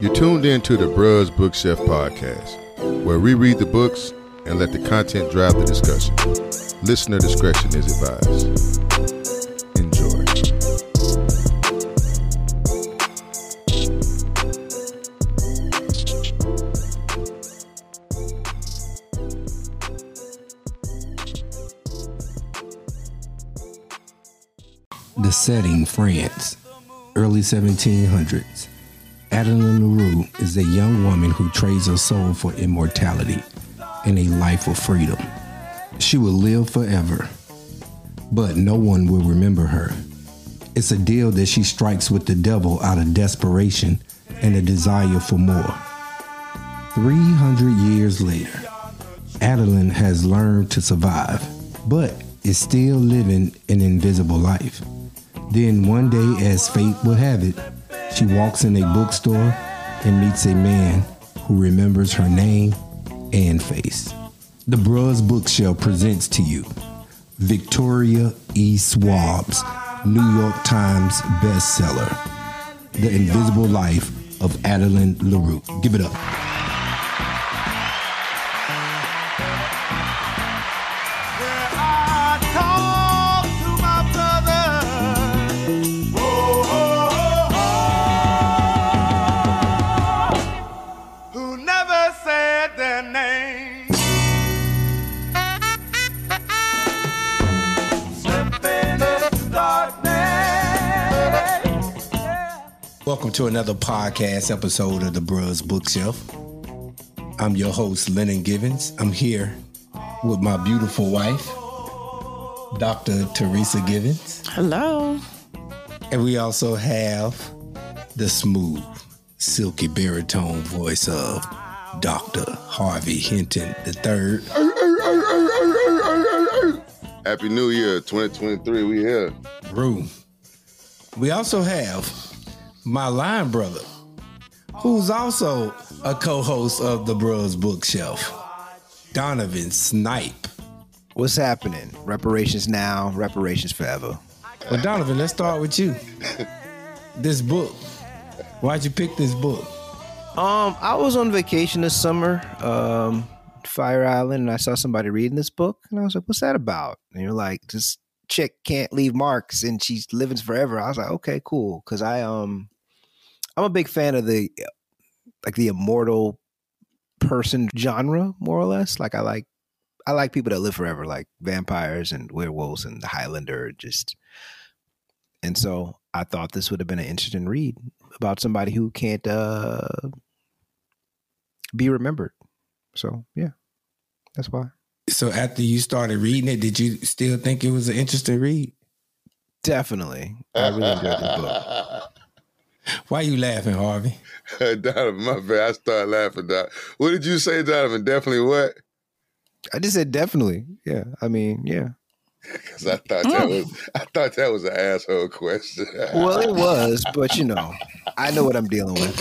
You're tuned in to the Bruz Bookshelf podcast, where we read the books and let the content drive the discussion. Listener discretion is advised. Enjoy. The setting, France, early 1700s. Adeline LaRue is a young woman who trades her soul for immortality and a life of freedom. She will live forever, but no one will remember her. It's a deal that she strikes with the devil out of desperation and a desire for more. 300 years later, Adeline has learned to survive, but is still living an invisible life. Then one day, as fate would have it, she walks in a bookstore and meets a man who remembers her name and face. The Bruz Bookshelf presents to you Victoria E. Schwab's New York Times bestseller, The Invisible Life of Adeline LaRue. Give it up. Welcome to another podcast episode of the Bruz Bookshelf. I'm your host, Lennon Givens. I'm here with my beautiful wife, Dr. Teresa Givens. Hello. And we also have the smooth, silky baritone voice of Dr. Harvey Hinton III. Happy New Year 2023. We here. Rue. We also have my line brother, who's also a co-host of the Bros Bookshelf, Donovan Snipe. What's happening? Reparations now, reparations forever. Well, Donovan, let's start with you. This book. Why'd you pick this book? Um, I was on vacation this summer, um, Fire Island, and I saw somebody reading this book, and I was like, "What's that about?" And you're like, "This chick can't leave marks, and she's living forever." I was like, "Okay, cool," because I um, I'm a big fan of the like the immortal person genre, more or less. Like I like I like people that live forever, like vampires and werewolves and the Highlander, just. And so I thought this would have been an interesting read about somebody who can't uh, be remembered. So yeah, that's why. So after you started reading it, did you still think it was an interesting read? Definitely, I really enjoyed the book. Why you laughing, Harvey? Donovan, my bad. I started laughing. Doc. What did you say, Donovan? Definitely what? I just said definitely. Yeah, I mean, yeah. Because I thought that was I thought that was an asshole question. Well, it was, but you know, I know what I'm dealing with.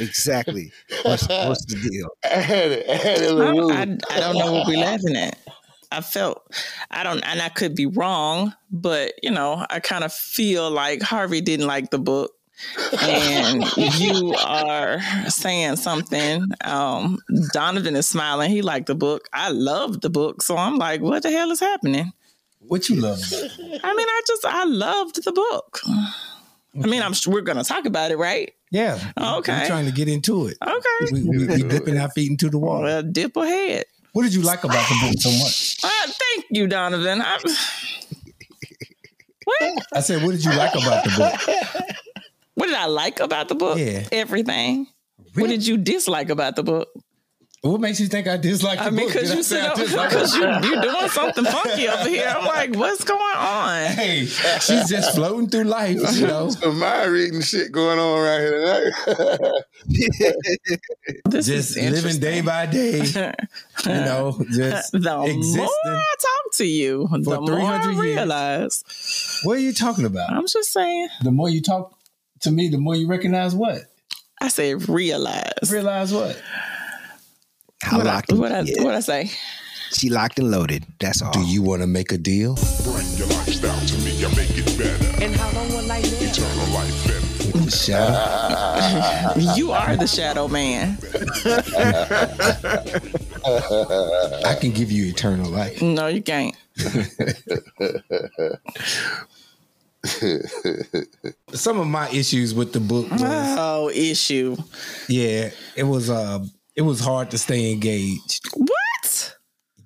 exactly. What's, what's the deal? I had it. I had it. I, Lou. I, I don't know what we're laughing at. I felt, I don't, and I could be wrong, but you know, I kind of feel like Harvey didn't like the book. and you are saying something. Um, Donovan is smiling. He liked the book. I loved the book. So I'm like, what the hell is happening? What you love? I mean, I just, I loved the book. I mean, I'm we're going to talk about it, right? Yeah. Okay. I'm trying to get into it. Okay. We, we, we dipping our feet into the water. Well, dip ahead. What did you like about the book so much? Uh, thank you, Donovan. I, what? I said, what did you like about the book? What did I like about the book? Yeah. Everything. What did you dislike about the book? What makes you think I dislike the I mean, book? because you say sit I up, dislike it? because you you doing something funky over here. I'm like, what's going on? Hey, she's just floating through life, you know. Some mind reading shit going on right here tonight. This Just is living day by day, you know, just the existing. more I talk to you, the more I 300 years. realize. What are you talking about? I'm just saying. The more you talk to me, the more you recognize what? I say realize. Realize what? How What I, locked and what I what I say? She locked and loaded. That's all. Do you want to make a deal? Bring your lifestyle to me, I make it better. And how long will I live? Eternal life in Shadow. you are the shadow man. I can give you eternal life. No, you can't. Some of my issues with the book was Oh, issue. yeah, it was uh it was hard to stay engaged. What?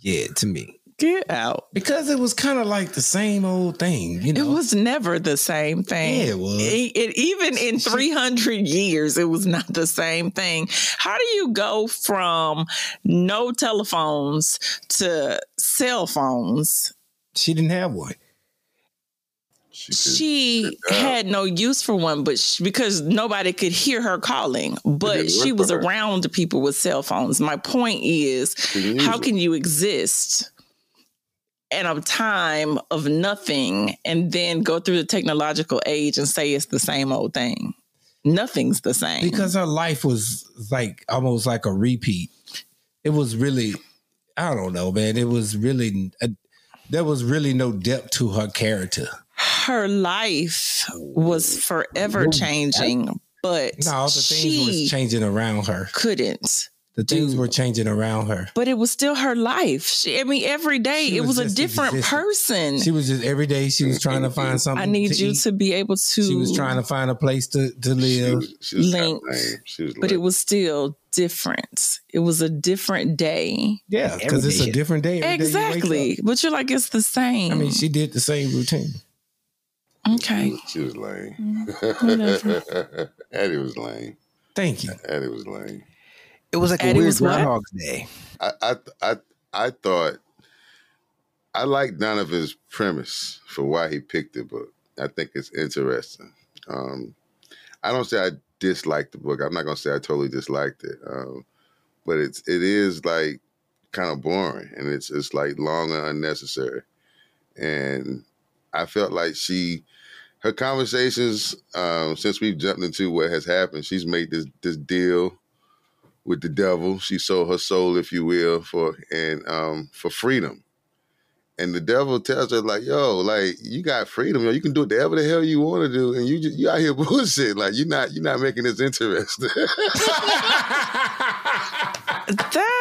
Yeah, to me. Get out. Because it was kind of like the same old thing, you know. It was never the same thing. Yeah, it was. It, it- even in 300 years, it was not the same thing. How do you go from no telephones to cell phones? she didn't have one. She, She had no use for one, but she, because nobody could hear her calling, but she was for her. around people with cell phones. My point is, how can you exist in a time of nothing and then go through the technological age and say it's the same old thing? Nothing's the same. Because her life was like almost like a repeat. It was really, I don't know, man. It was really, uh, there was really no depth to her character. Her life was forever changing, but No, the things she was changing around her. couldn't. The things do- were changing around her. But it was still her life. She, I mean, every day She it was was, a different existing. person. She was just every day she was trying to find something. I need to you eat. to be able to. She was trying to find a place to, to live. was, she was kinda link, lame. She was but it was still different. It was a different day. Yeah, because it's a day. different day. every day you wake exactly. But you're like, it's the same. I mean, she did the same routine. She okay. was, she was lame. whatever. Addie was lame. Thank you. Addie was lame. It was like a weird was what? Groundhog's Day. I I I I thought I like Donovan's premise for why he picked the book. I think it's interesting. Um, I don't say I disliked the book. I'm not gonna say I totally disliked it. Um, but it's it is like kind of boring and it's it's like long and unnecessary. And I felt like she her conversations um, since we've jumped into what has happened, she's made this this deal with the devil. She sold her soul, if you will, for and um for freedom. And the devil tells her like, "Yo, like you got freedom. Yo, you can do whatever the hell you want to do, and you just, you out here bullshit. Like you're not you're not making this interesting."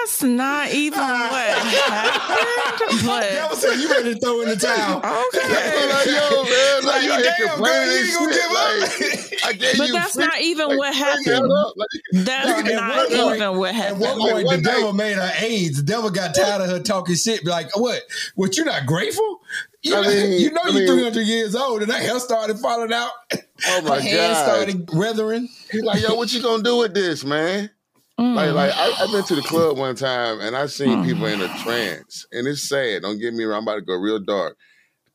That's not even ah. what happened. But said you ready to throw in the towel. okay. like, yo, man, like, you out damn, complaining girl, you ain't gonna shit. give Like, I gave But you that's freedom. not even Like, what happened. Like, That's not one point- even what At happened. one Like, point, one the night- devil made her AIDS. The devil got tired of her talking shit. Be like, what? What? You're not grateful? You, I know- mean- you know I you're mean- 300 years old, and that hair started falling out. oh my her hands god! started weathering. He's like, yo, what you gonna do with this, man? Mm. Like, like I, I've been to the club one time and I seen people in a trance, and it's sad. Don't get me wrong, I'm about to go real dark.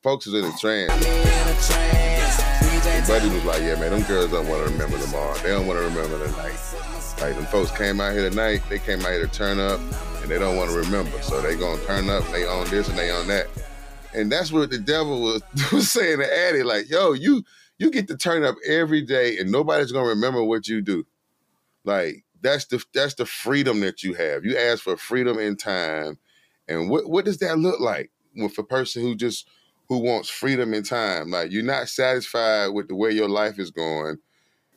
Folks is in a trance. And buddy was like, yeah, man, them girls don't want to remember tomorrow. They don't want to remember the night. Like, them folks came out here tonight, they came out here to turn up, and they don't want to remember. So they gonna turn up, they own this and they own that. And that's what the devil was, was saying to Addie, like, yo, you you get to turn up every day, and nobody's gonna remember what you do. Like that's the that's the freedom that you have. You ask for freedom in time, and what what does that look like with a person who just who wants freedom in time? Like you're not satisfied with the way your life is going.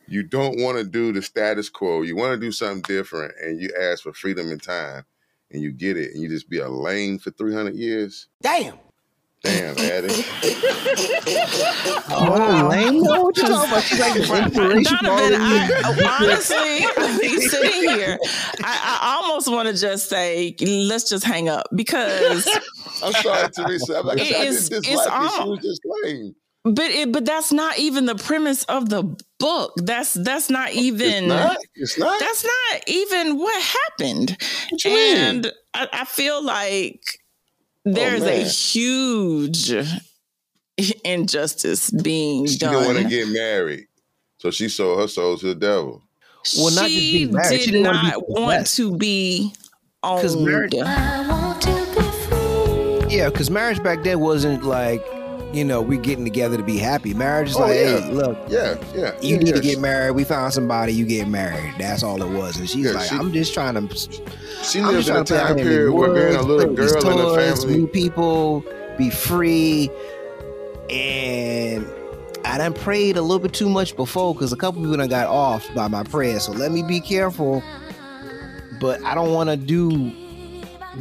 You don't want to do the status quo. You want to do something different, and you ask for freedom in time, and you get it, and you just be a lame for 300 years. Damn. Damn, Addie. Oh, lame. What you talking about? She's like an inspiration for all Donovan. I, honestly, he's sitting here. I, I almost want to just say, let's just hang up because, I'm sorry, Teresa. I'm like, It I didn't it's dislike it. She was just lame. but it, but that's not even the premise of the book. That's that's not even. It's not. It's not. That's not even what happened. What you mean? and I, I feel like Oh, there's a huge injustice being she done. She didn't want to get married, so she sold her soul to the devil. Well, not just she being married. did She didn't wanna be want to be 'Cause owned. marriage- Yeah, because marriage back then wasn't like, you know, we're getting together to be happy. Marriage is Oh, like, yeah. hey, look, Yeah, yeah. you yeah, need to get married. We found somebody. You get married. That's all it was. And she's Yeah, like, she- I'm just trying to. She I'm lived just in a time in the period where being a little girl in a toys, family. meet people, be free. And I done prayed a little bit too much before because a couple people done got off by my prayer. So let me be careful. But I don't want to do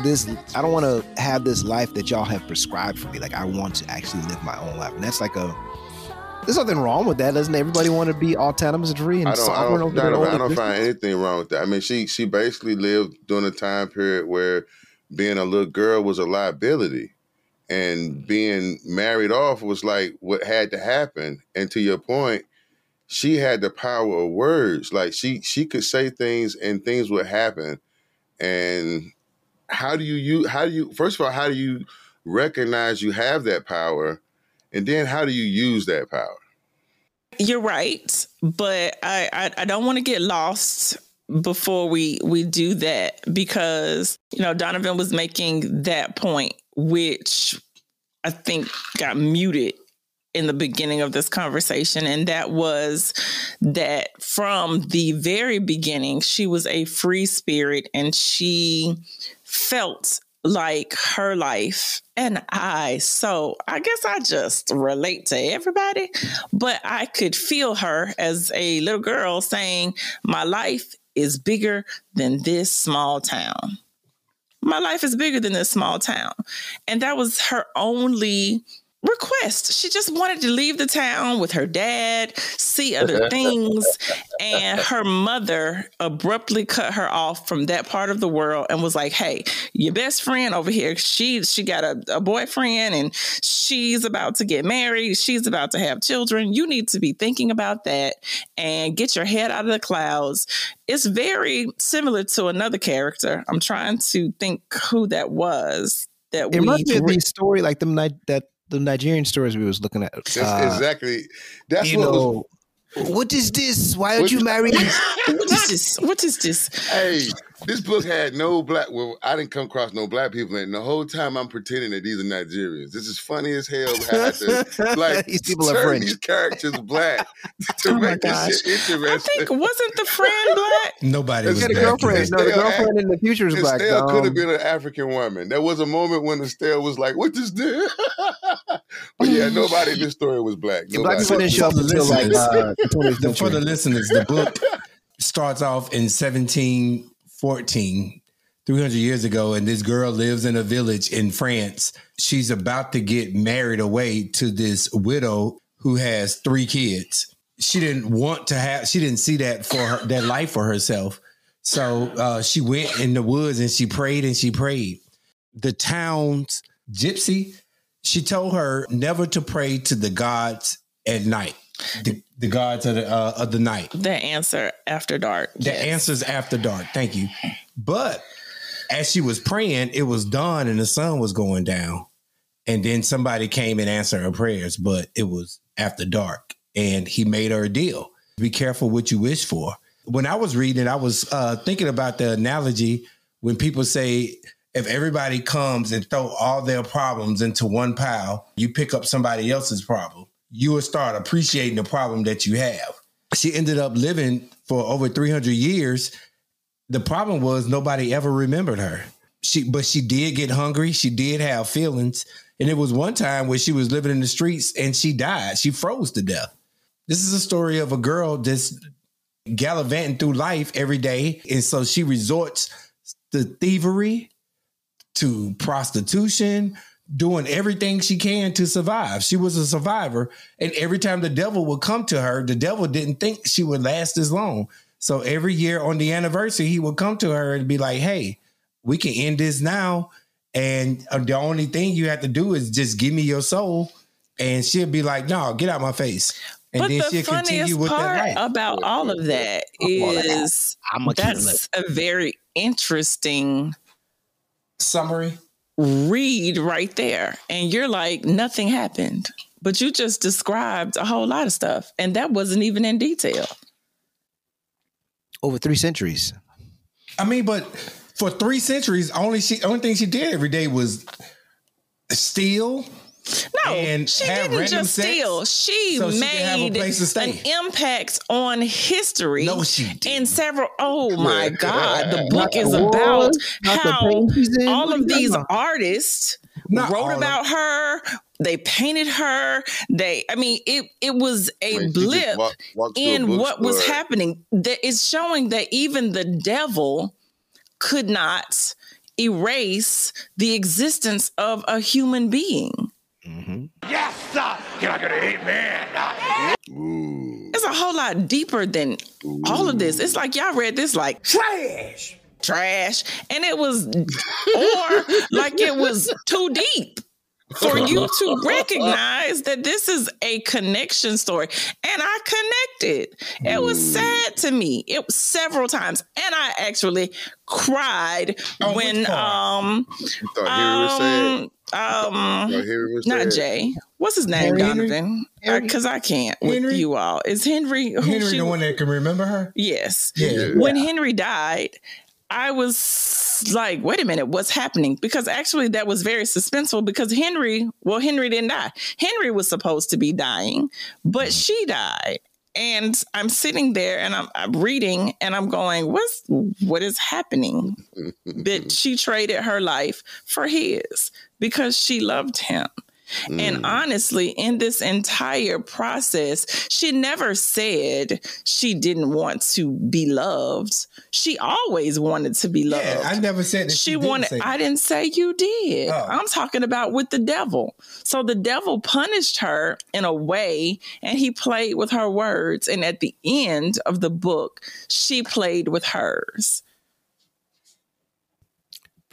this. I don't want to have this life that y'all have prescribed for me. Like I want to actually live my own life, and that's like a. There's nothing wrong with that. Doesn't everybody want to be autonomous and free and I don't, I don't, over their no, I don't find anything wrong with that. I mean, she she basically lived during a time period where being a little girl was a liability, and being married off was like what had to happen. And to your point, she had the power of words. Like she she could say things and things would happen. And how do you you how do you first of all how do you recognize you have that power, and then how do you use that power? You're right, but I I, I don't want to get lost before we we do that because you know Donovan was making that point, which I think got muted in the beginning of this conversation, and that was that from the very beginning, she was a free spirit and she felt like her life and I so I guess I just relate to everybody but I could feel her as a little girl saying my life is bigger than this small town. My life is bigger than this small town. And that was her only request. She just wanted to leave the town with her dad see other things and her mother abruptly cut her off from that part of the world and was like hey your best friend over here she she got a, a boyfriend and she's about to get married. She's about to have children. You need to be thinking about that and get your head out of the clouds. It's very similar to another character. I'm trying to think who that was that It we reminds me the story, like the Ni- that the Nigerian stories we was looking at. That's Uh, exactly that's you what was know, what is this? Why don't you marry? what is this what is this Hey, this book had no black. Well, I didn't come across no black people, and the whole time I'm pretending that these are Nigerians. This is funny as hell. I had to like These people are French. these characters black to Oh my make this gosh. shit i think wasn't the friend black Nobody It's was Yeah, the Black. girlfriend. No, the girlfriend in the future is black. Estelle could have been an African woman. There was a moment when Estelle was like, "What is this?" but yeah, nobody in this story was black. yeah, black Nobody. people didn't show up until like uh, the for the listeners, the book starts off in 1714, 300 years ago, and this girl lives in a village in France. She's about to get married away to this widow who has three kids. She didn't want to have, she didn't see that for her, that life for herself. So uh, she went in the woods and she prayed and she prayed. The town's gypsy, she told her never to pray to the gods at night. The, the gods of the, uh, of the night. the answer after dark The Yes. answer's after dark. Thank you. But as she was praying, it was dawn and the sun was going down. And then somebody came and answered her prayers, but it was after dark. And he made her a deal. Be careful what you wish for. When I was reading it, I was uh, thinking about the analogy when people say, if everybody comes and throw all their problems into one pile, you pick up somebody else's problem, you will start appreciating the problem that you have. She ended up living for over 300 years. The problem was nobody ever remembered her. She, but she did get hungry. She did have feelings. And it was one time where she was living in the streets and she died. She froze to death. This is a story of a girl that's gallivanting through life every day. And so she resorts to thievery, to prostitution, doing everything she can to survive. She was a survivor. And every time the devil would come to her, the devil didn't think she would last as long. So every year on the anniversary, he would come to her and be like, hey, we can end this now. And uh, the only thing you have to do is just give me your soul. And she'll be like, no, get out my face. And but then the she'll funniest continue with part that about all of that is I'm a that's a very interesting Summary. Read right there. And you're like, nothing happened. But you just described a whole lot of stuff. And that wasn't even in detail. over three centuries. I mean, but for three centuries, only she only thing she did every day was steal. No, And she have didn't just sex steal. She so she have a made place to stay. an impact on history. No, she didn't. In several, oh my God, the book Not is the about wars, not the how pain she's in. all of these about? artists Not wrote about her, they painted her. They, I mean, it it was a I mean, blip walk- walked to a in what was bookstore. happening. That is showing that even the devil could not erase the existence of a human being. Mm-hmm. Yes, sir. Can I get an amen? Ooh. It's a whole lot deeper than all of this. It's like y'all read this like Trash. trash, and it was, or like it was too deep for you to recognize that this is a connection story. And I connected. It was sad to me. It was several times, and I actually cried Oh, when um You thought Henry um um You thought was not? Jay. What's his name, Henry? Donovan? Because I can't with you all. Is Henry? Henry, she- the one that can remember her. Yes. Yeah. When Henry died, I was like, wait a minute, what's happening? Because actually, that was very suspenseful because Henry, well, Henry didn't die. Henry was supposed to be dying, but mm-hmm. she died. And I'm sitting there and I'm, I'm reading and I'm going, what's what is happening? that she traded her life for his because she loved him. And mm. honestly, in this entire process, she never said she didn't want to be loved. She always wanted to be loved. Yeah, I never said that. she, She, wanted, I didn't say you did. Oh. I'm talking about with the devil. So the devil punished her in a way, and he played with her words. And at the end of the book, she played with hers.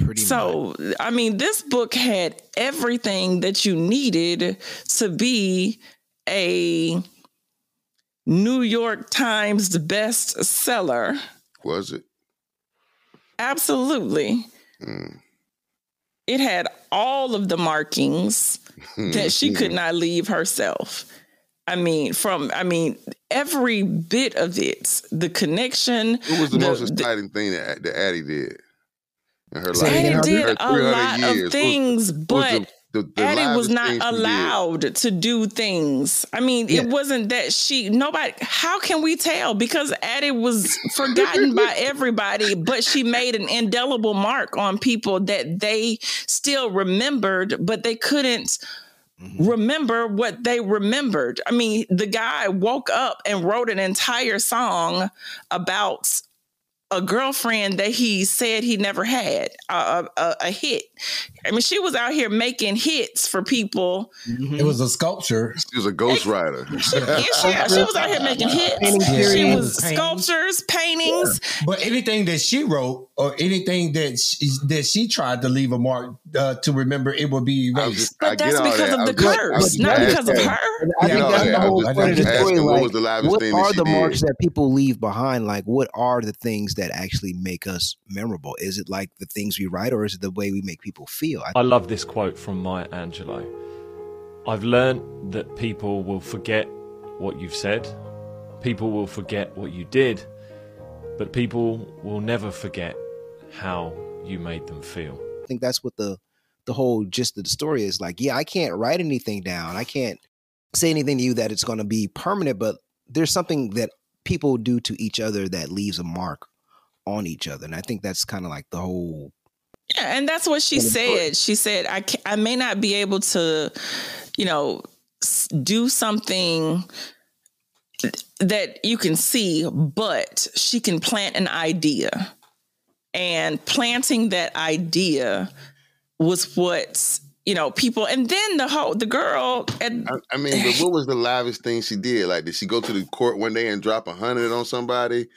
Pretty much. So, I mean, this book had everything that you needed to be a New York Times bestseller. Was it? Absolutely. Mm. It had all of the markings that she could not leave herself. I mean, from I mean, every bit of it, the connection. What was the, the- most the- exciting thing that, that Addie did in her Say life? it Addie did Her a lot of was- things, was but the, the, the Addie was not thing she did? allowed to do things. I mean, Yeah. it wasn't that she nobody how can we tell? Because Addie was forgotten by everybody, but she made an indelible mark on people that they still remembered, but they couldn't mm-hmm. remember what they remembered. I mean, the guy woke up and wrote an entire song about a girlfriend that he said he never had, a, a, a hit. I mean, she was out here making hits for people. it was a sculpture. She was a ghostwriter. Yeah, she, she was out here making hits. Painting She was sculptures, paintings. But anything that she wrote or anything that she, that she tried to leave a mark uh, to remember, it would be erased. just, But get that's because that. of the was just- curse, not just because of her. I think that's know, the whole point of the story. asking what Like, was the livest what are the marks that people leave behind? Like, what are the things that actually make us memorable? Is it like the things we write, or is it the way we make people feel? I I love this quote from Maya Angelou. I've learned that people will forget what you've said, people will forget what you did, but people will never forget how you made them feel. I think that's what the the whole gist of the story is. Like, yeah, I can't write anything down. I can't say anything to you that it's going to be permanent, but there's something that people do to each other that leaves a mark on each other, and I think that's kind of like the whole Yeah, and that's what she And of course- said. She said, "I ca I may not be able to, you know, s- do something that you can see, but she can plant an idea, and planting that idea was what you know people. And then the whole the girl at I, I mean, but what was the livest thing she did? Like, did she go to the court one day and drop a hundred on somebody?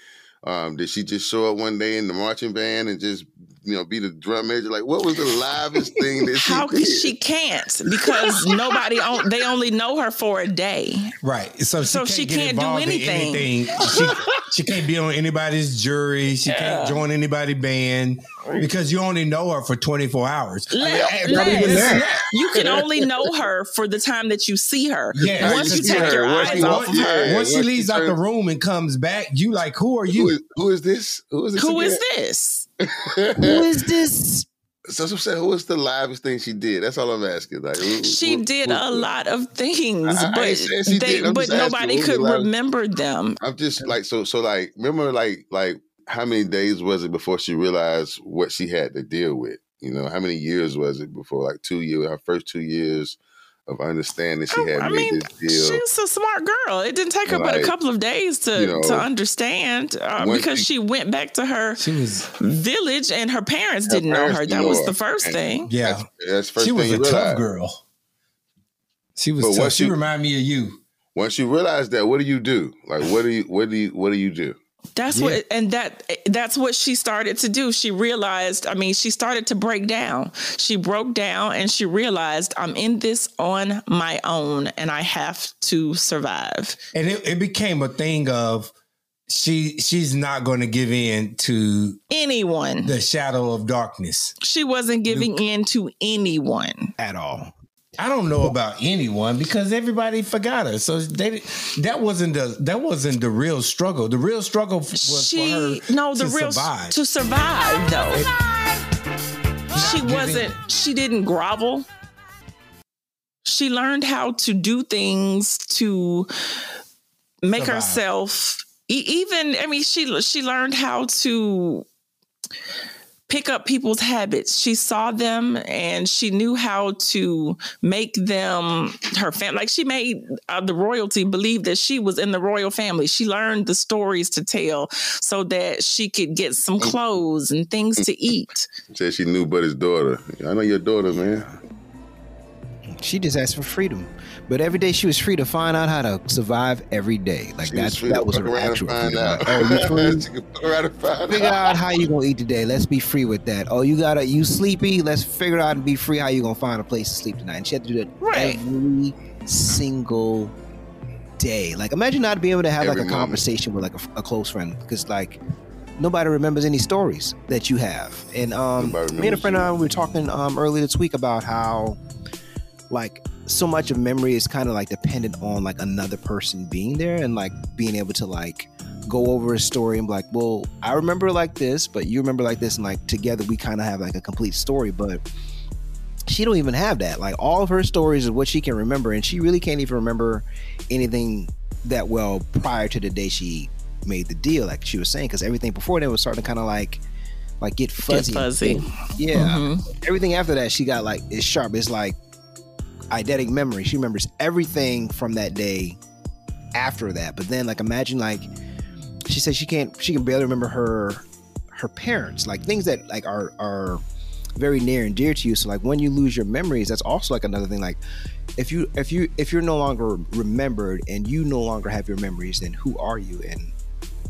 Um, did she just show up one day in the marching band and just, you know, be the drum major? Like, what was the livest thing that she how did? she can't because nobody on they only know her for a day. Right. So she So can't she get can't do anything. anything. She, she can't be on anybody's jury. She can't join anybody's band because you only know her for 24 hours. I mean, Les, I- not even Les, that. you can only know her for the time that you see her. Yeah, Once you you take her, your eyes you- off of yeah. her, Once she leaves she out the room and comes back, you like, who are you? is, who is this? Who is this? who is again? this? Who is this? So I'm saying, who was the livest thing she did? That's all I'm asking. Like, who- She who- did who- a lot of things, I- I but she they. But nobody could the- remember them. I'm just like so so like remember like like how many days was it before she realized what she had to deal with? You know, how many years was it before like two years her first two years of understanding. She had I made mean, this deal. she's a smart girl. It didn't take her but a couple of days to you know, to understand uh, because she- she went back to her She was village and her parents Her didn't know her. didn't That know was her. the first And- thing. yeah. That's, that's first she was thing a tough girl. She was But tough. once She you- reminded me of you. Once you realize that, what do you do? Like, what do you, what do you, what do you do? That's Yeah. what, and that that's what she started to do. She realized. I mean, she started to break down. She broke down, and she realized I'm in this on my own, and I have to survive. And it, it became a thing of she she's not going to give in to Anyone. the shadow of darkness. She wasn't giving in to anyone. at all. I don't know about anyone because everybody forgot her. So they that wasn't the that wasn't the real struggle. The real struggle was she for her no the to real survive. to survive though. she wasn't. She didn't grovel. She learned how to do things to make Survive. herself. Even I mean, she she learned how to pick up people's habits. She saw them and she knew how to make them her family. Like she made uh, the royalty believe that she was in the royal family. She learned the stories to tell so that she could get some clothes and things to eat. Said she knew but his daughter. I know your daughter, man. She just asked for freedom, but every day she was free to find out how to survive every day. Like She that's free that was fuck her around actual freedom. Like, oh, you free? she could fuck around and find figure out. out how you gonna eat today. Let's be free with that. Oh, you gotta you sleepy? Let's figure out and be free how you gonna find a place to sleep tonight. And she had to do that Right. every single day. Like imagine not being able to have Every like a moment. conversation with like a, a close friend because like nobody remembers any stories that you have. And um, me and a friend you. and I we were talking um earlier this week about how like so much of memory is kind of like dependent on like another person being there and like being able to like go over a story and be like, well, I remember like this, but you remember like this, and like together we kind of have like a complete story. But she don't even have that. Like all of her stories is what she can remember, and she really can't even remember anything that well prior to the day she made the deal, like she was saying, because everything before that was starting to kind of like like get fuzzy. Get fuzzy. Yeah. Mhm. Everything after that, she got like it's sharp. It's like eidetic memory. She remembers everything from that day after that. But then, like, imagine like she says she can't. She can barely remember her her parents. Like things that like are are very near and dear to you. So like when you lose your memories, that's also like another thing. Like if you if you if you're no longer remembered and you no longer have your memories, then who are you and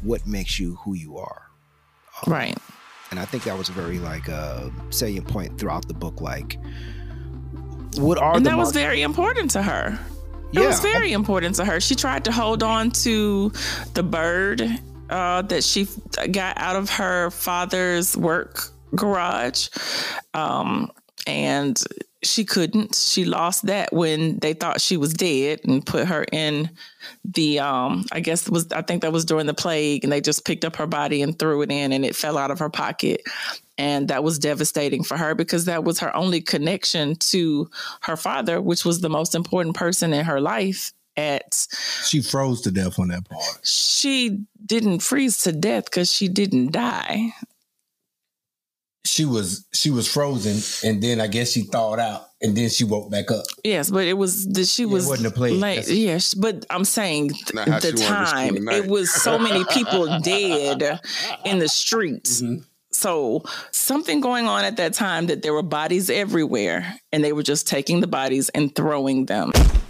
what makes you who you are? Right. and I think that was a very like uh, salient point throughout the book. Like, what are And that was very important to her. It Yeah. was very important to her. She tried to hold on to the bird uh, that she got out of her father's work garage. Um, and she couldn't. She lost that when they thought she was dead and put her in the um I guess it was I think that was during the plague and they just picked up her body and threw it in and it fell out of her pocket. And that was devastating for her because that was her only connection to her father, which was the most important person in her life. At She froze to death on that part. she didn't freeze to death because she didn't die. She was she was frozen, and then I guess she thawed out, and then she woke back up. Yes, but it was that she it was wasn't a plague. late. Yes, but I'm saying th- the she wanted to spend time the it was so many people dead in the streets. Mm-hmm. So something going on at that time that there were bodies everywhere, and they were just taking the bodies and throwing them That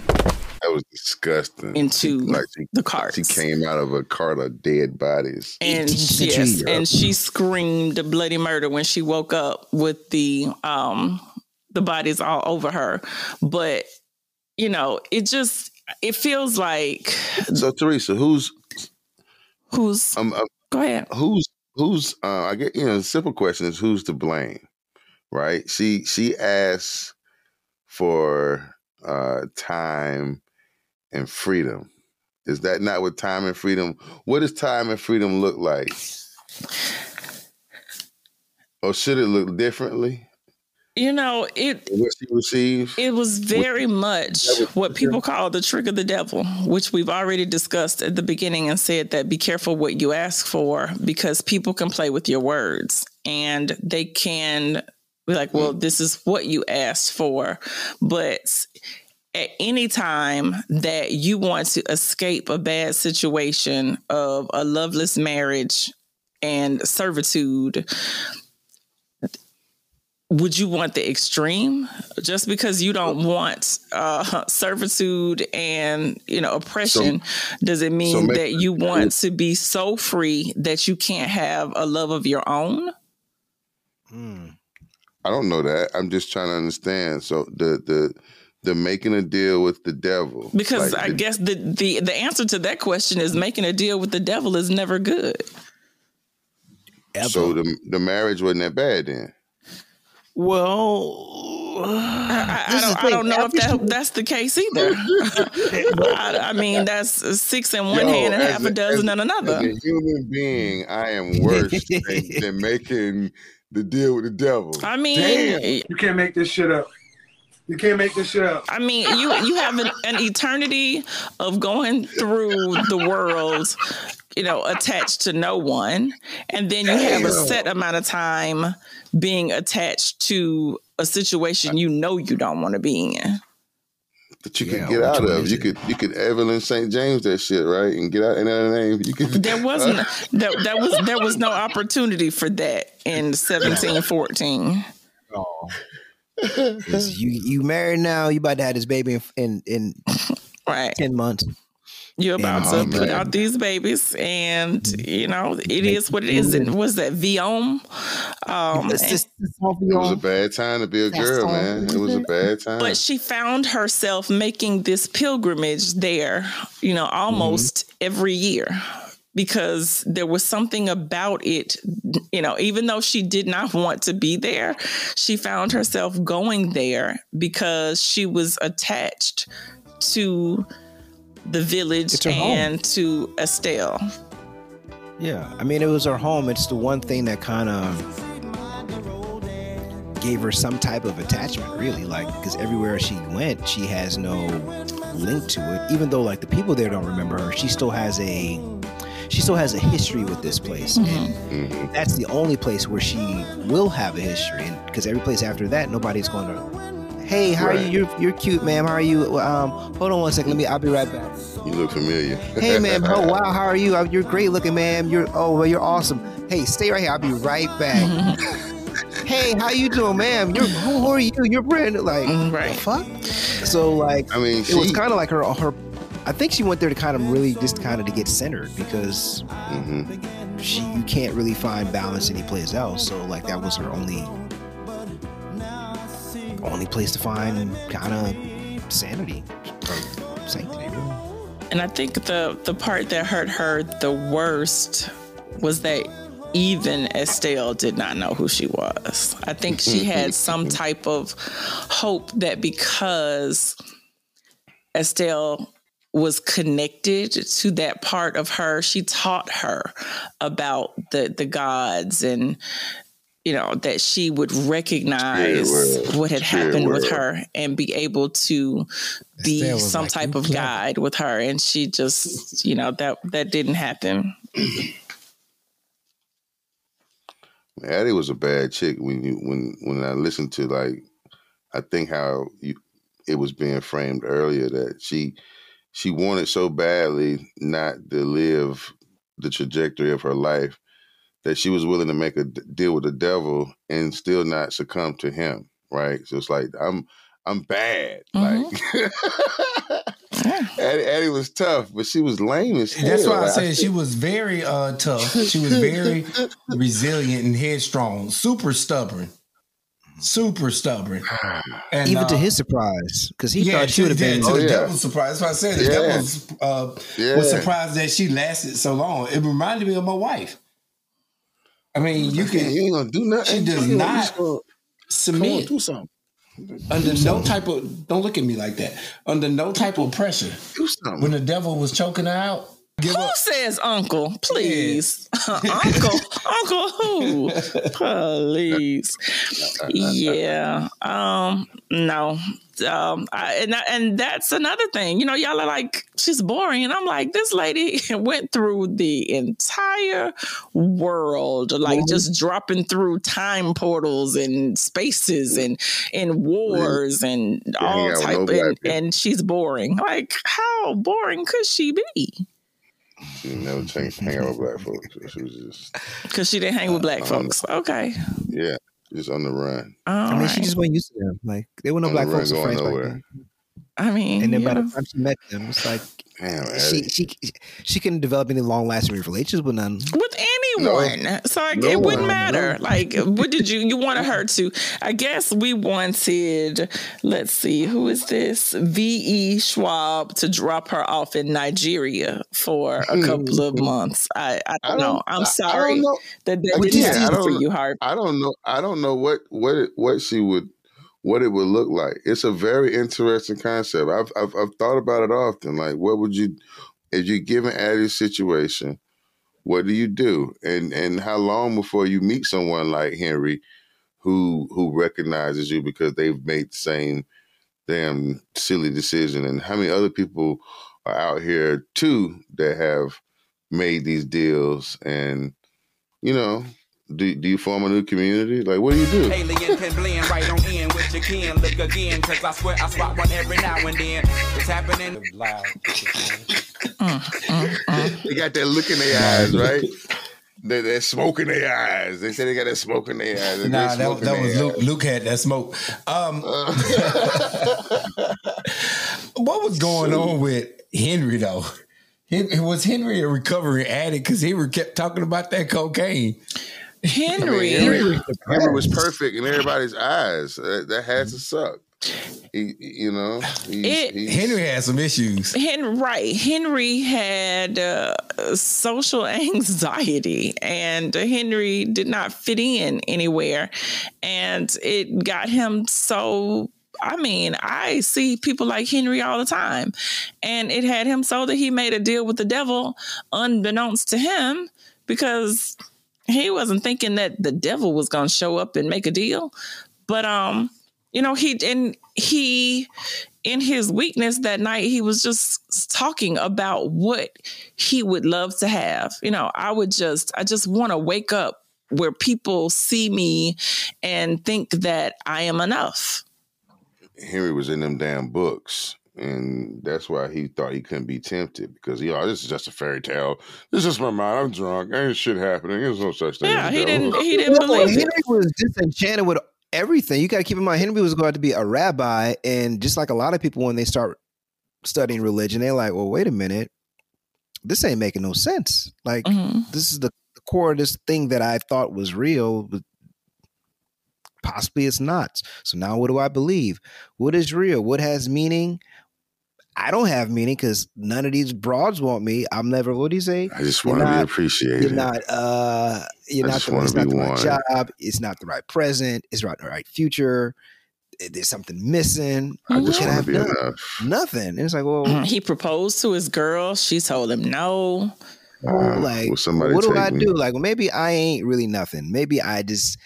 was disgusting. into like she, the carts. she came out of a cart of dead bodies. and she, yes, and she screamed a bloody murder when she woke up with the um the bodies all over her. But you know, it just it feels like So Teresa, who's who's um, uh, go ahead. who's who's uh, I get you know the simple question is who's to blame, right? She she asks for uh, time and freedom. Is that not what time and freedom? What does time and freedom look like? Or should it look differently? You know, it What she receives? it was very much what people call the trick of the devil, which we've already discussed at the beginning and said that be careful what you ask for because people can play with your words and they can be like, well, mm. this is what you asked for. But at any time that you want to escape a bad situation of a loveless marriage and servitude, would you want the extreme? Just because you don't want uh, servitude and you know oppression so, does it mean so that you want to be so free that you can't have a love of your own? Hmm. i don't know that. I'm just trying to understand. So the the the making a deal with the devil because like i the, guess the, the the answer to that question is making a deal with the devil is never good Ever. so the the marriage wasn't that bad then well, I, I, don't, I don't know if that, that's the case either. I, I, mean, that's six in one Yo, hand and half a, a dozen in another. As a human being, I am worse than, than, making the deal with the devil. I mean, Damn. you can't make this shit up. You can't make this shit up. I mean, you you have an, an eternity of going through the world, you know, attached to no one, and then you have a set amount of time being attached to a situation you know you don't want to be in. That you yeah, could get out of. You could you could Evelyn St. James that shit, right? And get out another name. You could There wasn't uh, that that was there was no opportunity for that in seventeen fourteen. Oh. You you married now, you about to have this baby in in, in right. ten months. You're about to put out these babies, and mm-hmm. you know it is what it is. And was that Viome? Um, it was a bad time to be a girl, man. It was a bad time. But she found herself making this pilgrimage there, you know, almost mm-hmm. every year because there was something about it, you know, even though she did not want to be there, she found herself going there because she was attached to the village and home. to Estelle. Yeah, I mean, it was her home. It's the one thing that kind of gave her some type of attachment, really. Like, because everywhere she went, she has no link to it. Even though, like, the people there don't remember her, she still has a she still has a history with this place, mm-hmm. and mm-hmm. that's the only place where she will have a history. Because every place after that, nobody's going to Hey, how right. are you? You're, you're cute, ma'am. How are you? Um, hold on one second. Let me. I'll be right back. You look familiar. hey, ma'am. Oh, wow. How are you? You're great looking, ma'am. You're. Oh, well, you're awesome. Hey, stay right here. I'll be right back. hey, how you doing, ma'am? You're. Who are you? You're brand like. Mm, right. fuck. So like. I mean, it was kind of like her. Her. I think she went there to kind of really just kind of to get centered because mm-hmm. she you can't really find balance anyplace else. So like that was her only only place to find kind of sanity or sanctity, really. And I think the the part that hurt her the worst was that even Estelle did not know who she was. I think she had some type of hope that because Estelle was connected to that part of her, she taught her about the the gods and you know, that she would recognize what had happened with her and be able to be some like, type of guide with her. And she just, you know, that that didn't happen. Addie was a bad chick when you when when I listened to like I think how you it was being framed earlier that she she wanted so badly not to live the trajectory of her life that she was willing to make a deal with the devil and still not succumb to him. Right. So it's like I'm I'm bad. Mm-hmm. Like Addie, Addie, was tough, but she was lame as hell. That's why I said she was very uh, tough. She was very resilient and headstrong, super stubborn. Super stubborn, and, even uh, to his surprise, because he yeah, thought she would have been. To oh, the yeah. devil's surprise, that's why I said the yeah. devil was, uh, yeah. was surprised that she lasted so long. It reminded me of my wife. I mean, you can. You ain't gonna do nothing. She does not submit. Do something. Under do no type of don't look at me like that. Under no type of pressure. When the devil was choking her out, Give who up. says uncle? Please, yeah. uncle, uncle who? Please, yeah. Um, no, um, I, and and that's another thing. You know, y'all are like she's boring, and I'm like this lady went through the entire world, like mm-hmm. just dropping through time portals and spaces and and wars yeah. and yeah, all type, no and, and she's boring. Like how boring could she be? She never changed hang out with black folks. She was just because she didn't hang with black uh, folks. Okay. Yeah, just on the run. All I mean, right. she just wasn't used to them. Like they were no on black folks friends nowhere. back then. I mean, and then by the time she met them, it's like Damn, she she she couldn't develop any long lasting relationships with none. With anyone. No. So no it wouldn't matter. No. Like what did you you wanted her to I guess we wanted let's see, who is this? V.E. Schwab to drop her off in Nigeria for a hmm. couple of months. I, I, don't, I don't know. I'm sorry know. that that didn't yeah, for you, Harp. I don't know. I don't know what what what she would what it would look like. It's a very interesting concept. I've, I've, I've thought about it often. Like, what would you, if you're given Addie's situation, what do you do? And and how long before you meet someone like Henry, who who recognizes you because they've made the same damn silly decision? And how many other people are out here too that have made these deals and you know do, do you form a new community? Like, what do you do? Alien can blend right on in with your kin. Look again, cause I swear I spot one every now and then. It's happening. Loud. they got that look in their eyes, right? They, they're smoking their eyes. They say they got that smoke in their eyes. Nah, that, that was Luc. Luc had that smoke. Um, what was going on with Henry though? was Henry a recovering addict because he kept talking about that cocaine? Henry. I mean, Henry, Henry, was perfect in everybody's eyes. That, that had to suck. He, you know, he's, it, he's, Henry had some issues. Henry, right. Henry had uh, social anxiety, and Henry did not fit in anywhere, and it got him so I mean, I see people like Henry all the time. And it had him so that he made a deal with the devil unbeknownst to him because he wasn't thinking that the devil was going to show up and make a deal. But um, you know, he and he in his weakness that night, he was just talking about what he would love to have. You know, I would just I just want to wake up where people see me and think that I am enough. Henry was in them damn books and that's why he thought he couldn't be tempted because you know this is just a fairy tale. This is just my mind. I'm drunk. Ain't shit happening. There's no such thing. Yeah, he didn't. He didn't well, believe Henry it. was disenchanted with everything. You got to keep in mind Henry was going to be a rabbi, and just like a lot of people when they start studying religion, they're like, "Well, wait a minute, this ain't making no sense. Like mm-hmm. this is the core of this thing that I thought was real, but possibly it's not. So now what do I believe? What is real? What has meaning? I don't have meaning because none of these broads want me. I'm never. What do you say? I just want to be appreciated. You're not. Uh, you're I not. The, it's not the right job. It's not the right present. It's not the right future. There's something missing. I just want to be done? enough. Nothing. And it's like, well, he proposed to his girl. She told him no. Uh, like, what do I me? do? Like, well, maybe I ain't really nothing. Maybe I just.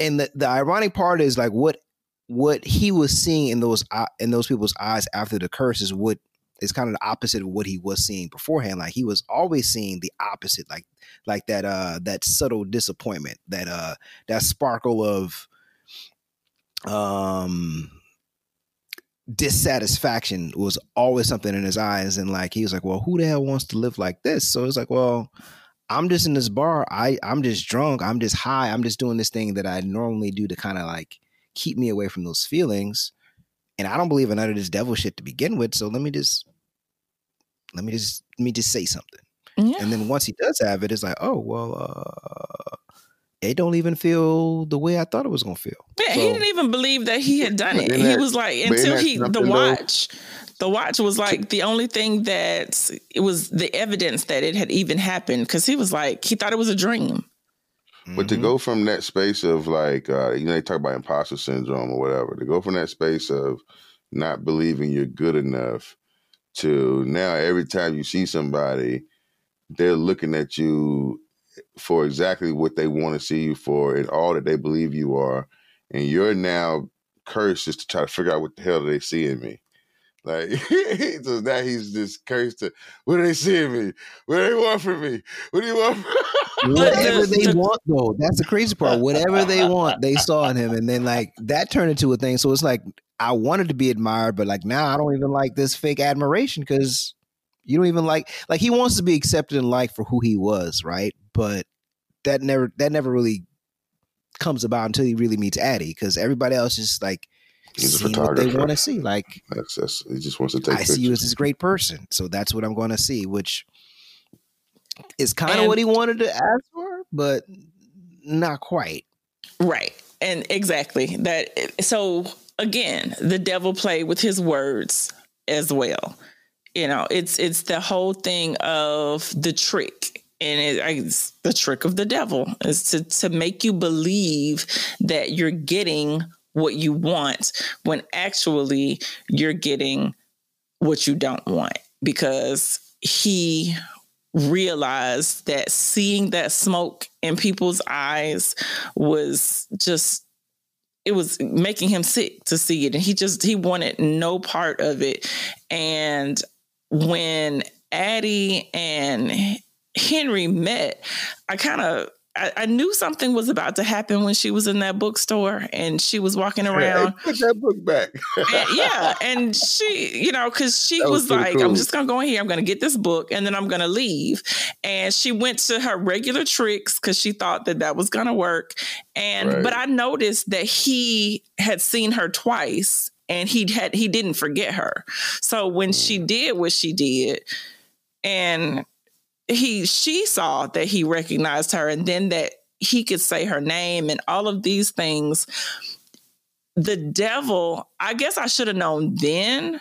And the, the ironic part is like, what what he was seeing in those in those people's eyes after the curse is what is kind of the opposite of what he was seeing beforehand. Like he was always seeing the opposite, like like that uh that subtle disappointment, that uh that sparkle of um dissatisfaction was always something in his eyes. And like he was like well who the hell wants to live like this? So it's like well i'm just in this bar. I i'm just drunk. I'm just high. I'm just doing this thing that i normally do to kind of like keep me away from those feelings. And I don't believe in none of this devil shit to begin with. So let me just let me just let me just say something. Yeah. And then once he does have it, it's like, oh well, uh, it don't even feel the way I thought it was gonna feel. Yeah, so, he didn't even believe that he had done it. That, he was like, until he the watch, the watch was like the only thing that it was the evidence that it had even happened because he was like he thought it was a dream. Mm-hmm. But to mm-hmm. go from that space of like, uh, you know, they talk about imposter syndrome or whatever, to go from that space of not believing you're good enough to now every time you see somebody, they're looking at you for exactly what they want to see you for and all that they believe you are. And you're now cursed just to try to figure out what the hell do they see in me. Like so now he's just cursed to what do they see in me? What do they want from me? What do you want? Whatever they want though. That's the crazy part. Whatever they want, they saw in him. And then like that turned into a thing. So it's like I wanted to be admired, but like now I don't even like this fake admiration because you don't even like like he wants to be accepted and liked for who he was, right? But that never that never really comes about until he really meets Addie because everybody else is like He's seeing what they want to see. Like That's that's he just wants to take I see you as this great person, so that's what I'm going to see, which is kind of what he wanted to ask for, but not quite. Right. And exactly that. So again, the devil played with his words as well. You know, it's it's the whole thing of the trick, and it, it's the trick of the devil is to to make you believe that you're getting what you want when actually you're getting what you don't want because he realized that seeing that smoke in people's eyes was just it was making him sick to see it. And he just he wanted no part of it. And when addie and henry met i kind of I, I knew something was about to happen when she was in that bookstore and she was walking around Hey, put that book back. and, yeah, and she, you know, because she That was was, like, cool. "I'm just gonna go in here. I'm gonna get this book, and then I'm gonna leave." And she went to her regular tricks because she thought that that was gonna work. And Right. but I noticed that he had seen her twice, and he had he didn't forget her. So when she Mm. did what she did, and he she saw that he recognized her, and then that he could say her name and all of these things the devil, I guess I should have known then,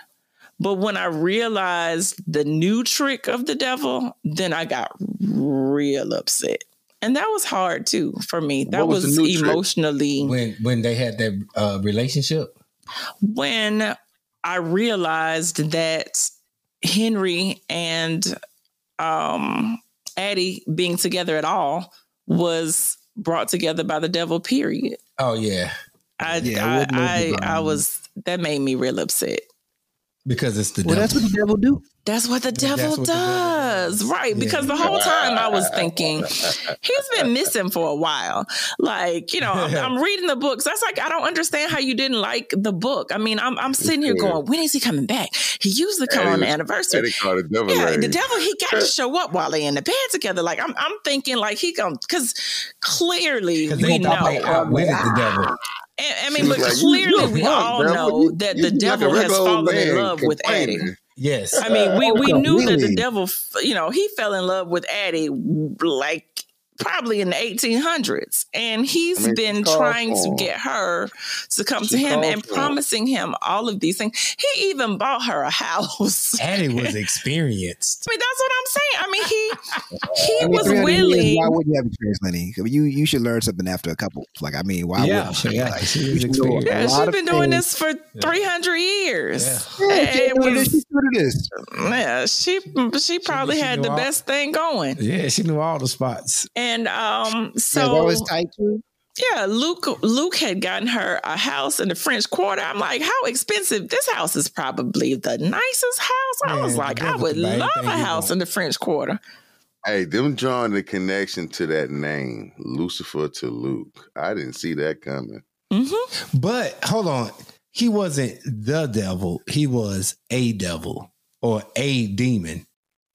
but when I realized the new trick of the devil, then I got real upset. And that was hard too for me. That What was was, the new trick? emotionally when when they had that uh, relationship. when I realized that Henry and um Addie being together at all was brought together by the devil, period. Oh yeah, I Yeah, I, I, I was that made me real upset. because it's the Well, devil. that's what the devil do. That's what the devil what the devil does. does. Right. Yeah. Because the whole time I was thinking, he's been missing for a while. Like, you know, I'm, I'm reading the books. That's like, I don't understand how you didn't like the book. I mean, I'm, I'm sitting here going, when is he coming back? He used to come Eddie on the anniversary. Eddie the devil Yeah, lady. the devil, he got to show up while they in the bed together. Like, I'm, I'm thinking like he going because clearly we they thought they know. outwitted the devil. And, I mean, but like, clearly we all know that the like devil has fallen in love with complaining. Addie. Yes, I mean, we, we Oh, knew that the devil, you know, he fell in love with Addie like probably in the 1800s. And he's I mean, been trying to get her to come She to him and for promising him all of these things. He even bought her a house. Addie was experienced. I mean, that's what I'm saying. I mean, he he I mean, was 300 years, willing. why wouldn't you have experience, Lenny? You you should learn something after a couple. Like I mean, why Yeah, wouldn't you? yeah, Like, she you was should know experienced. Yeah, lot she's of been doing things. this for 300 years. Yeah, And it was- she's doing this. yeah, she she probably she had the all- best thing going. Yeah, she knew all the spots. And um yeah, so that was tight too. Yeah, Luc Luc had gotten her a house in the French Quarter. I'm like, how expensive? This house is probably the nicest house. I was like, I would love a house in the French Quarter. Hey, them drawing the connection to that name, Lucifer to Luc. I didn't see that coming. hmm But hold on, he wasn't the devil. He was a devil or a demon.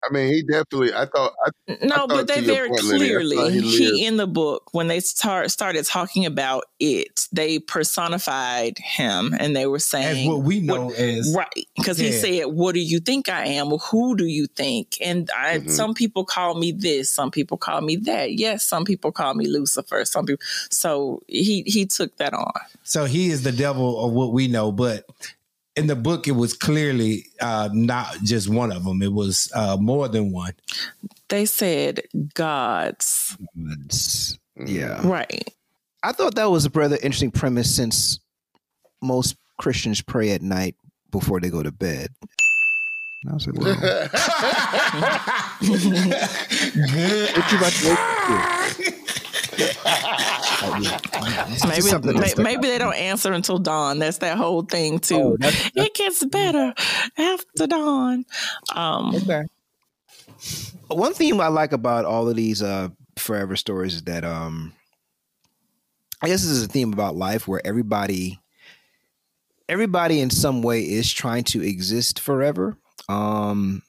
I mean, he definitely. I thought. I, No, thought but they very point, clearly thought he he, in the book when they start started talking about it, they personified him and they were As saying what we know as Right, because he said, "What do you think I am? Well, who do you think?" And I, Mhm. some people call me this, some people call me that. Yes, some people call me Lucifer. Some people. So he he took that on. So he is the devil of what we know, but in the book it was clearly uh, not just one of them. It was uh, more than one. They said gods. It's- Mm. yeah, Right. I thought that was a rather interesting premise since most Christians pray at night before they go to bed. And I was like, well, good. What you about to maybe, maybe, maybe they don't answer until dawn. That's that whole thing too. Oh, that's, that's, it gets better after dawn. Um, okay. One thing I like about all of these uh, forever stories is that um, I guess this is a theme about life where everybody everybody in some way is trying to exist forever um,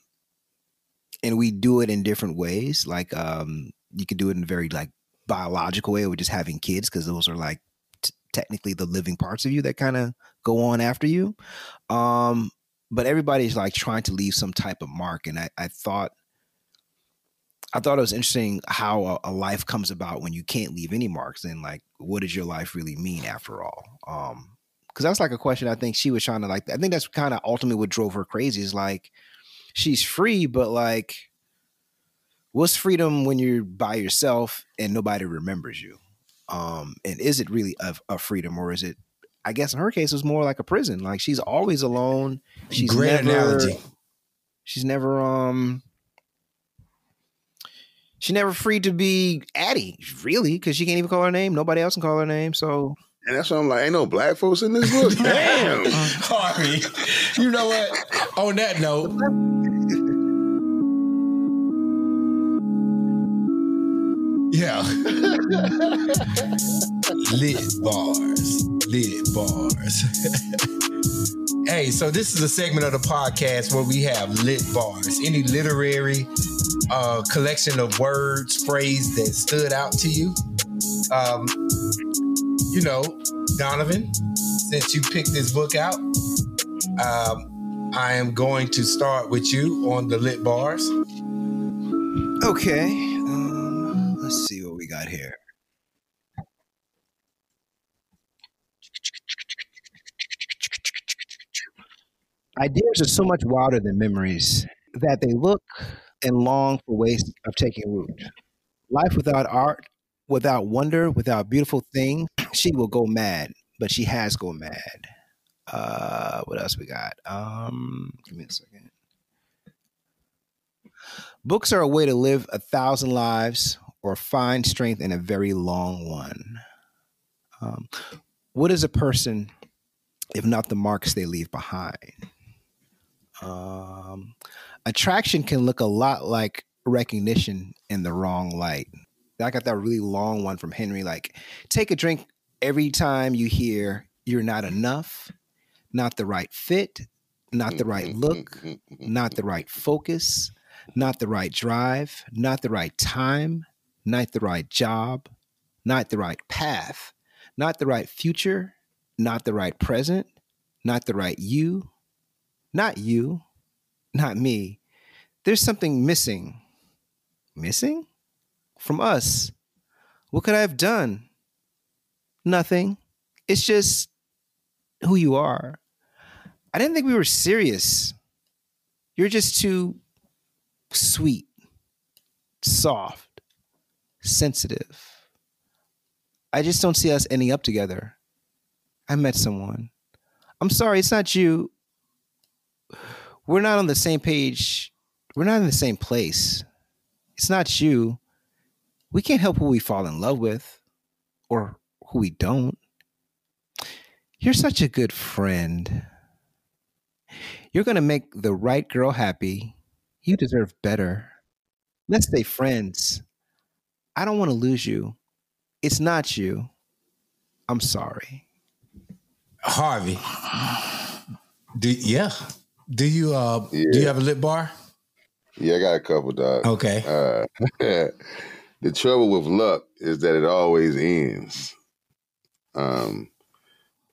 and we do it in different ways. Like um, you could do it in very like biological way, with just having kids, because those are like t- technically the living parts of you that kind of go on after you. Um, but everybody's like trying to leave some type of mark, and I, I thought. I thought it was interesting how a, a, life comes about when you can't leave any marks, and like, what does your life really mean after all? Um, because that's like a question I think she was trying to like. I think that's kind of ultimately what drove her crazy. Is like she's free, but like, what's freedom when you're by yourself and nobody remembers you? Um, and is it really a, a freedom, or is it? I guess in her case, it was more like a prison. Like she's always alone. She's Great never. Analogy. She's never um. She never free to be Addie, really, because she can't even call her name. Nobody else can call her name. So and that's why I'm like, ain't no black folks in this book. Damn. Harvey, you know what? On that note. Yeah. lit bars. Lit bars. hey, so this is a segment of the podcast where we have lit bars. Any literary uh, collection of words, phrase that stood out to you. Um, you know, Donovan, since you picked this book out, um, I am going to start with you on the lit bars. Okay. Ideas are so much wilder than memories that they look and long for ways of taking root. Life without art, without wonder, without beautiful things, she will go mad, but she has gone mad. Uh, what else we got? Um, give me a second. Books are a way to live a thousand lives or find strength in a very long one. Um, what is a person if not the marks they leave behind? Um, attraction can look a lot like recognition in the wrong light. I got that really long one from Henry. Like, take a drink every time you hear you're not enough, not the right fit, not the right look, not the right focus, not the right drive, not the right time, not the right job, not the right path, not the right future, not the right present, not the right you, not you, not me. There's something missing. Missing? From us. What could I have done? Nothing. It's just who you are. I didn't think we were serious. You're just too sweet, soft, sensitive. I just don't see us ending up together. I met someone. I'm sorry, it's not you. We're not on the same page. We're not in the same place. It's not you. We can't help who we fall in love with or who we don't. You're such a good friend. You're going to make the right girl happy. You deserve better. Let's stay friends. I don't want to lose you. It's not you. I'm sorry. Harvey. Do yeah. Do you uh yeah. do you have a lit bar? Yeah, I got a couple, dog. Okay. Uh, the trouble with luck is that it always ends. Um,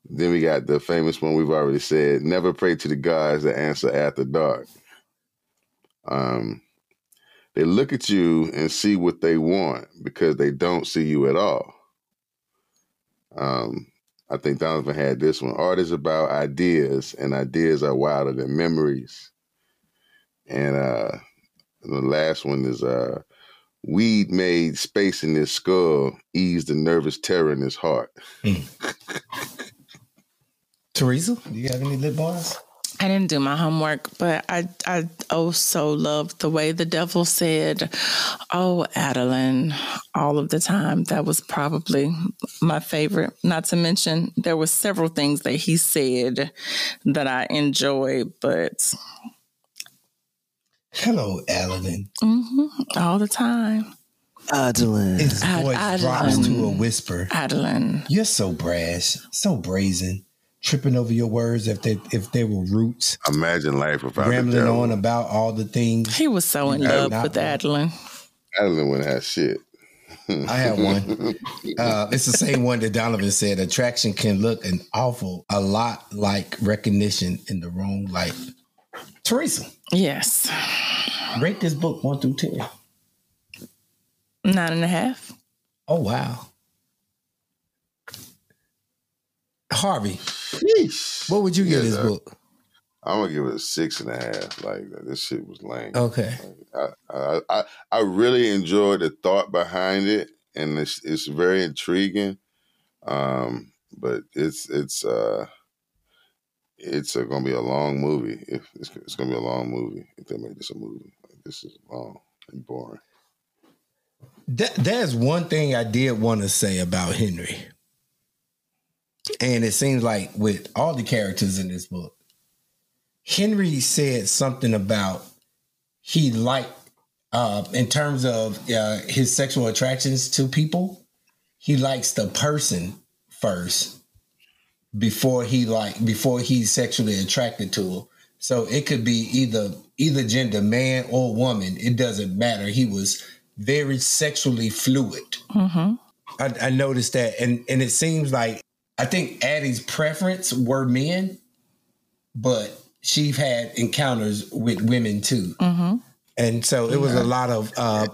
then we got the famous one we've already said: "Never pray to the gods that answer after dark." Um, they look at you and see what they want because they don't see you at all. Um, I think Donovan had this one. Art is about ideas, and ideas are wilder than memories. And uh, the last one is uh, Weed made space in his skull, eased the nervous terror in his heart. Mm. Teresa, do you have any lit bars? I didn't do my homework, but I I also loved the way the devil said, "Oh, Adeline," all of the time. That was probably my favorite. Not to mention there were several things that he said that I enjoyed, but Hello, Adeline. mhm, all the time, Adeline. His Ad- voice drops to a whisper. Adeline. You're so brash, so brazen, tripping over your words if they if they were roots, Imagine life without the rambling devil. on about all the things. He was so in love not with one. Adeline. Adeline wouldn't have shit. I have one. Uh, it's the same one that Donovan said. Attraction can look an awful a lot like recognition in the wrong light. Teresa, Yes, rate this book one through ten. nine and a half. Oh wow. Harvey, what would you give Yeah, this book? I'm gonna give it a six and a half. Like this shit was lame. Okay. I, I I I really enjoyed the thought behind it, and it's it's very intriguing. Um, but it's it's uh it's uh, gonna be a long movie. If it's, it's gonna be a long movie if they make this a movie, like, this is long and boring. That, there's one thing I did want to say about Henry. And it seems like with all the characters in this book, Henry said something about he liked, uh, in terms of uh, his sexual attractions to people, he likes the person first before he like before he's sexually attracted to her. So it could be either either gender, man or woman. It doesn't matter. He was very sexually fluid. Mm-hmm. I, I noticed that, and and it seems like I think Addie's preference were men, but she had encounters with women too, Mm-hmm. and so it was a lot of. uh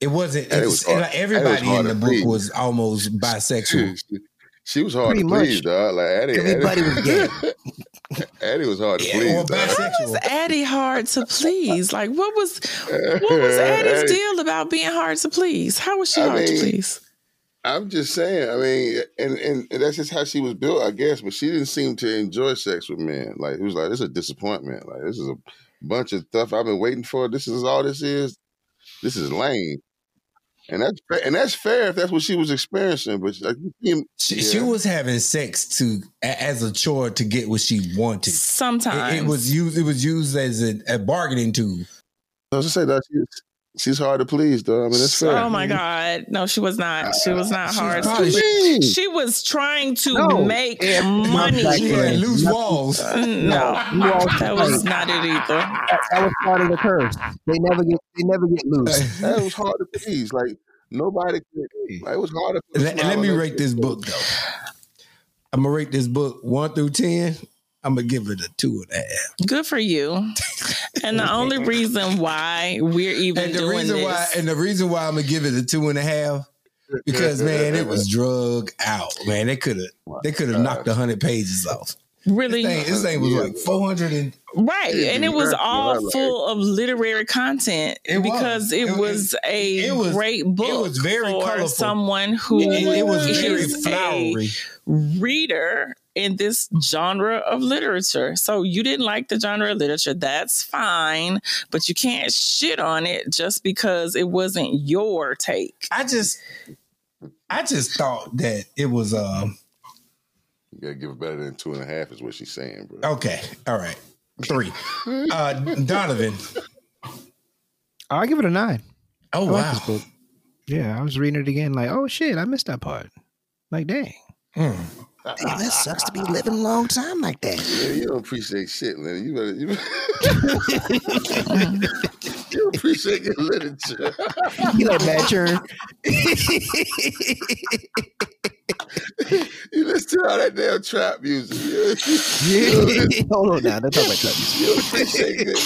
It wasn't. It was hard- like and it was everybody in the book please. was almost bisexual. She, she was hard Pretty to please, much. dog. Like Addie, Everybody Addie, was gay. Addie was hard to Yeah, please. or dog. bisexual. was Addie hard to please? Like, what was what was Addie's Addie- deal about being hard to please? How was she I hard to please? I'm just saying. I mean, and, and and that's just how she was built, I guess. But she didn't seem to enjoy sex with men. Like it was like this is a disappointment. Like this is a bunch of stuff I've been waiting for. This is all this is. This is lame. And that's fa- and that's fair if that's what she was experiencing. But like, you seem- She, she was having sex to as a chore to get what she wanted. Sometimes it was used. It was used as a, a bargaining tool. I was just say that she's she's hard to please, though. I mean, that's fair. Oh my mm-hmm. God! No, she was not. Ah, she was not She's hard. probably- to She was trying to No. make Yeah, money. back She then. had loose Nothing- walls. Uh, no, You all that was not it either. That, that was part of the curse. They never get they never get loose. That was hard to please. Like nobody could. Like, it was hard to. put let, let me rate this book though. I'm gonna rate this book one through ten. I'm gonna give it a two and a half. Good for you. And the only reason why we're even And the doing reason this, why, and the reason why I'm gonna give it a two and a half, because man, it was drug out. Man, they could have, they could have knocked a hundred pages off. really This thing, this thing was Yeah. like 400 and right, and it was all full of literary content It because it, It- was a it was- great book. it was very for colorful. someone who it, it was very is flowery. a reader in this genre of literature. So you didn't like the genre of literature, that's fine, but you can't shit on it just because it wasn't your take. I just, I just thought that it was um You gotta give it better than two and a half, is what she's saying, bro. okay. All right, three. Uh, Donovan. I'll give it a nine. Oh I wow. this book. Yeah, I was reading it again, like, oh shit, I missed that part. Like, dang. Hmm. Damn, that sucks to be living a long time like that. Yeah, you don't appreciate shit, man. You better. You, you appreciate your literature. You like Mad Churn? You listen to all that damn trap music. yeah. Hold on now. Don't talk about that. You don't appreciate good, good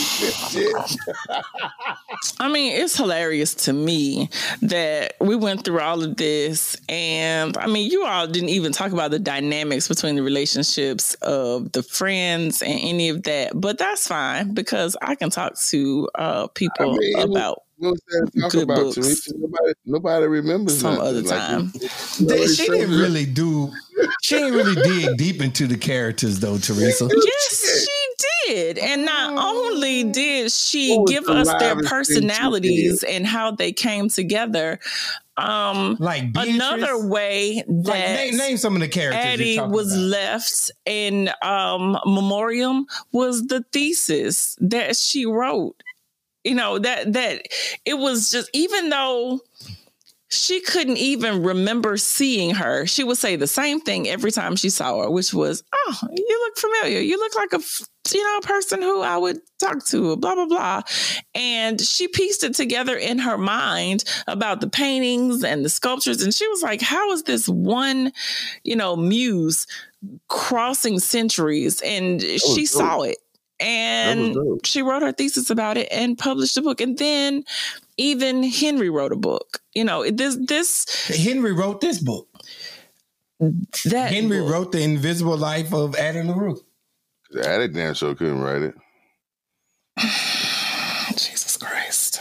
shit. I mean, it's hilarious to me that we went through all of this. And I mean, you all didn't even talk about the dynamics between the relationships of the friends and any of that. But that's fine because I can talk to uh, people I mean, it was- about You know what Talk Good about books. Teresa. Nobody, nobody remembers some nothing. other Like, time. you They- she didn't it. really do. She didn't really dig deep into the characters though, Teresa. yes, she did. And not only did she give the us their livest thing she personalities and how they came together, um, Like Beatrice? another way that Like, name, name some of the characters. you're Addie was about. left in um, memoriam was the thesis that she wrote. You know that that it was just even though she couldn't even remember seeing her, she would say the same thing every time she saw her, which was, "Oh, you look familiar. You look like a you know person who I would talk to." Blah blah blah, and she pieced it together in her mind about the paintings and the sculptures, and she was like, "How is this one, you know, muse crossing centuries?" And she dope. saw it. That And she wrote her thesis about it and published a book. And then even Henry wrote a book. You know, this this Henry wrote this book. that Henry book. wrote The Invisible Life of Addie LaRue. The Attic damn show couldn't write it. Jesus Christ.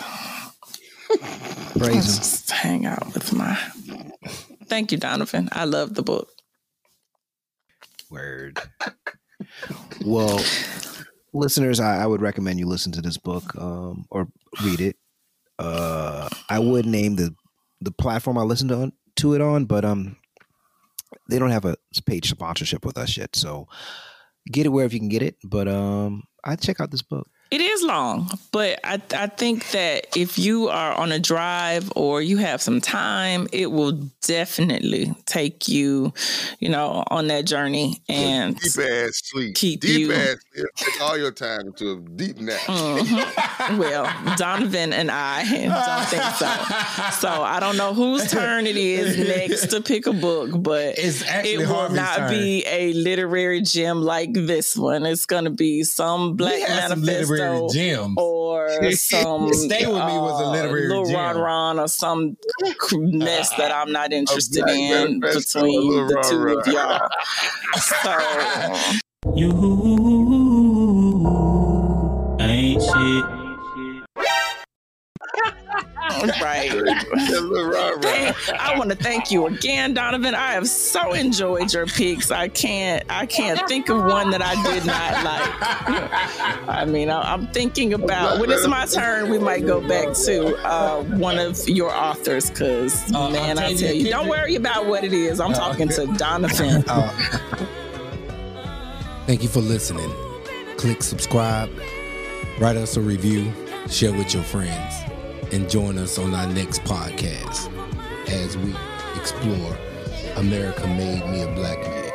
Praise. Just hang out with my Thank you, Donovan. I love the book. Word. Well, listeners, I, I would recommend you listen to this book um, or read it. Uh, I would name the the platform I listened to, to it on, but um, they don't have a paid sponsorship with us yet. So get it wherever you can get it. But um, I check out this book. It is long, but I, I think that if you are on a drive or you have some time, it will definitely take you, you know, on that journey and Deep ass sleep. keep deep you- ass sleep. Take all your time to a deep nap. Mhm. well, Donovan and I don't think so. So I don't know whose turn it is next to pick a book, but It's it will Harvey's not turn. be a literary gem like this one. It's going to be some Black We had some Manifesto literary gems. or some Stay With Me was a uh, literary Lil gem. Ron Ron or some mess that I'm not interested Black in between the two Ron. of y'all. So You ain't shit. right. Yeah, Lil Ron Ron. Hey, I want to thank you again, Donovan. I have so enjoyed your picks. I can't, I can't think of one that I did not like. I mean, I, I'm thinking about when it's my turn, we might go back to uh, one of your authors because, Uh, man, I tell you, don't worry about what it is. I'm talking to Donovan. Thank you for listening. Click subscribe, write us a review, share with your friends, and join us on our next podcast as we explore America Made Me a Black Man,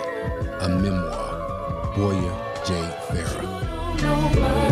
a memoir, by J. Farrah.